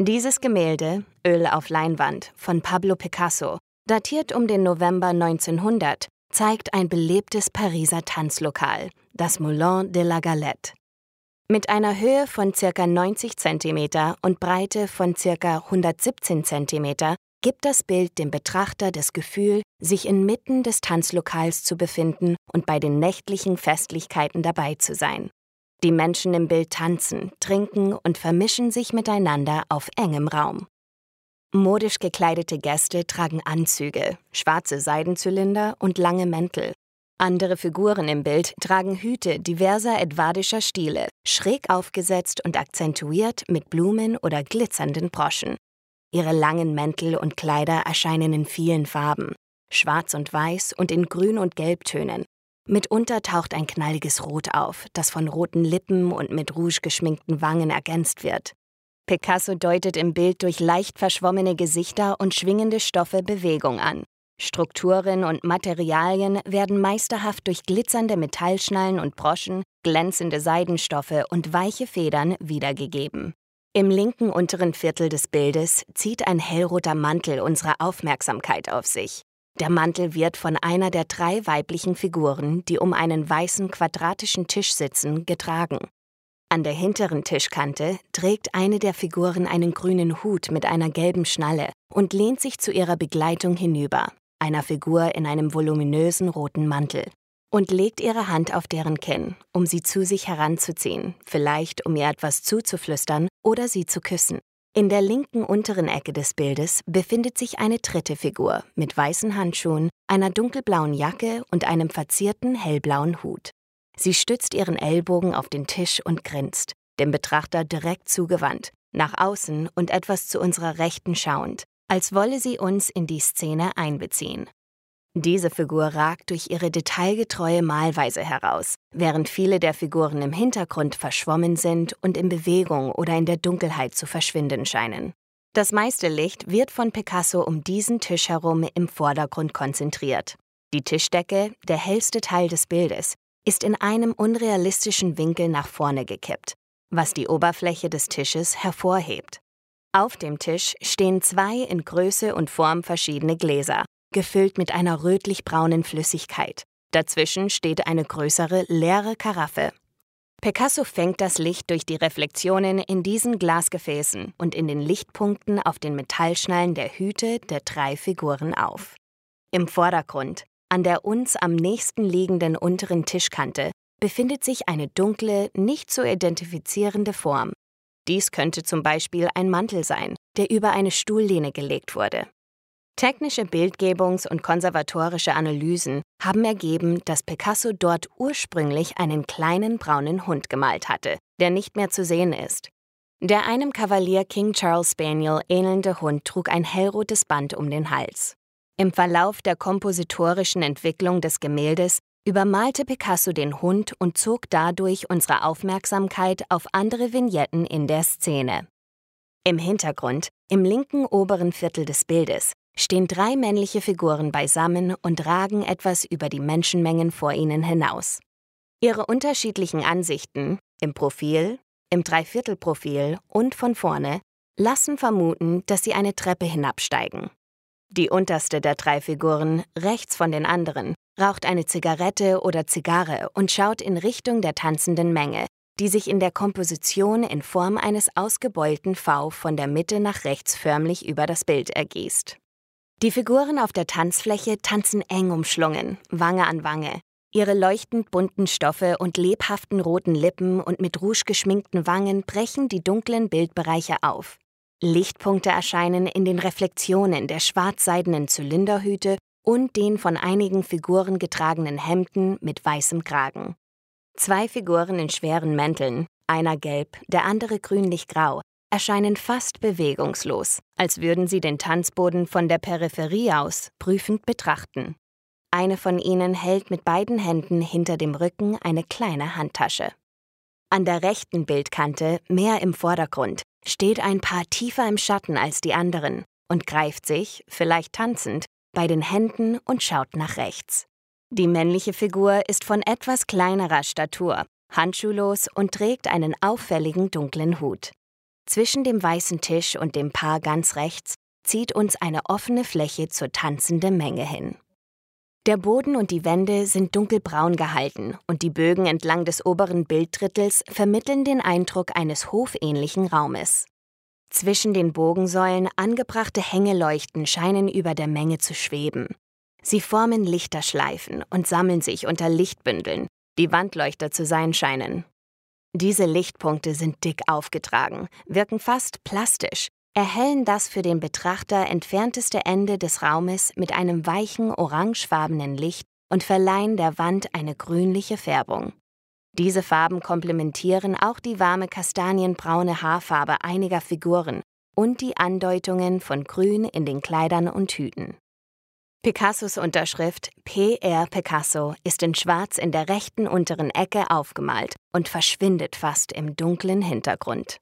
Dieses Gemälde, Öl auf Leinwand, von Pablo Picasso, datiert um den November 1900, zeigt ein belebtes Pariser Tanzlokal, das Moulin de la Galette. Mit einer Höhe von ca. 90 cm und Breite von ca. 117 cm gibt das Bild dem Betrachter das Gefühl, sich inmitten des Tanzlokals zu befinden und bei den nächtlichen Festlichkeiten dabei zu sein. Die Menschen im Bild tanzen, trinken und vermischen sich miteinander auf engem Raum. Modisch gekleidete Gäste tragen Anzüge, schwarze Seidenzylinder und lange Mäntel. Andere Figuren im Bild tragen Hüte diverser edvardischer Stile, schräg aufgesetzt und akzentuiert mit Blumen oder glitzernden Broschen. Ihre langen Mäntel und Kleider erscheinen in vielen Farben, schwarz und weiß und in Grün- und Gelbtönen, Mitunter taucht ein knalliges Rot auf, das von roten Lippen und mit Rouge geschminkten Wangen ergänzt wird. Picasso deutet im Bild durch leicht verschwommene Gesichter und schwingende Stoffe Bewegung an. Strukturen und Materialien werden meisterhaft durch glitzernde Metallschnallen und Broschen, glänzende Seidenstoffe und weiche Federn wiedergegeben. Im linken unteren Viertel des Bildes zieht ein hellroter Mantel unsere Aufmerksamkeit auf sich. Der Mantel wird von einer der drei weiblichen Figuren, die um einen weißen quadratischen Tisch sitzen, getragen. An der hinteren Tischkante trägt eine der Figuren einen grünen Hut mit einer gelben Schnalle und lehnt sich zu ihrer Begleitung hinüber, einer Figur in einem voluminösen roten Mantel, und legt ihre Hand auf deren Kinn, um sie zu sich heranzuziehen, vielleicht um ihr etwas zuzuflüstern oder sie zu küssen. In der linken unteren Ecke des Bildes befindet sich eine dritte Figur mit weißen Handschuhen, einer dunkelblauen Jacke und einem verzierten hellblauen Hut. Sie stützt ihren Ellbogen auf den Tisch und grinst, dem Betrachter direkt zugewandt, nach außen und etwas zu unserer Rechten schauend, als wolle sie uns in die Szene einbeziehen. Diese Figur ragt durch ihre detailgetreue Malweise heraus, während viele der Figuren im Hintergrund verschwommen sind und in Bewegung oder in der Dunkelheit zu verschwinden scheinen. Das meiste Licht wird von Picasso um diesen Tisch herum im Vordergrund konzentriert. Die Tischdecke, der hellste Teil des Bildes, ist in einem unrealistischen Winkel nach vorne gekippt, was die Oberfläche des Tisches hervorhebt. Auf dem Tisch stehen zwei in Größe und Form verschiedene Gläser, gefüllt mit einer rötlich-braunen Flüssigkeit. Dazwischen steht eine größere, leere Karaffe. Picasso fängt das Licht durch die Reflexionen in diesen Glasgefäßen und in den Lichtpunkten auf den Metallschnallen der Hüte der drei Figuren auf. Im Vordergrund, an der uns am nächsten liegenden unteren Tischkante, befindet sich eine dunkle, nicht zu identifizierende Form. Dies könnte zum Beispiel ein Mantel sein, der über eine Stuhllehne gelegt wurde. Technische Bildgebungs- und konservatorische Analysen haben ergeben, dass Picasso dort ursprünglich einen kleinen braunen Hund gemalt hatte, der nicht mehr zu sehen ist. Der einem Kavalier King Charles Spaniel ähnelnde Hund trug ein hellrotes Band um den Hals. Im Verlauf der kompositorischen Entwicklung des Gemäldes übermalte Picasso den Hund und zog dadurch unsere Aufmerksamkeit auf andere Vignetten in der Szene. Im Hintergrund, im linken oberen Viertel des Bildes, stehen drei männliche Figuren beisammen und ragen etwas über die Menschenmengen vor ihnen hinaus. Ihre unterschiedlichen Ansichten, im Profil, im Dreiviertelprofil und von vorne, lassen vermuten, dass sie eine Treppe hinabsteigen. Die unterste der drei Figuren, rechts von den anderen, raucht eine Zigarette oder Zigarre und schaut in Richtung der tanzenden Menge, die sich in der Komposition in Form eines ausgebeulten V von der Mitte nach rechts förmlich über das Bild ergießt. Die Figuren auf der Tanzfläche tanzen eng umschlungen, Wange an Wange. Ihre leuchtend bunten Stoffe und lebhaften roten Lippen und mit Rouge geschminkten Wangen brechen die dunklen Bildbereiche auf. Lichtpunkte erscheinen in den Reflexionen der schwarzseidenen Zylinderhüte und den von einigen Figuren getragenen Hemden mit weißem Kragen. Zwei Figuren in schweren Mänteln, einer gelb, der andere grünlich-grau, erscheinen fast bewegungslos, als würden sie den Tanzboden von der Peripherie aus prüfend betrachten. Eine von ihnen hält mit beiden Händen hinter dem Rücken eine kleine Handtasche. An der rechten Bildkante, mehr im Vordergrund, steht ein Paar tiefer im Schatten als die anderen und greift sich, vielleicht tanzend, bei den Händen und schaut nach rechts. Die männliche Figur ist von etwas kleinerer Statur, handschuhlos und trägt einen auffälligen dunklen Hut. Zwischen dem weißen Tisch und dem Paar ganz rechts zieht uns eine offene Fläche zur tanzenden Menge hin. Der Boden und die Wände sind dunkelbraun gehalten und die Bögen entlang des oberen Bilddrittels vermitteln den Eindruck eines hofähnlichen Raumes. Zwischen den Bogensäulen angebrachte Hängeleuchten scheinen über der Menge zu schweben. Sie formen Lichterschleifen und sammeln sich unter Lichtbündeln, die Wandleuchter zu sein scheinen. Diese Lichtpunkte sind dick aufgetragen, wirken fast plastisch erhellen das für den Betrachter entfernteste Ende des Raumes mit einem weichen orangefarbenen Licht und verleihen der Wand eine grünliche Färbung. Diese Farben komplementieren auch die warme kastanienbraune Haarfarbe einiger Figuren und die Andeutungen von Grün in den Kleidern und Hüten. Picassos Unterschrift PR Picasso ist in Schwarz in der rechten unteren Ecke aufgemalt und verschwindet fast im dunklen Hintergrund.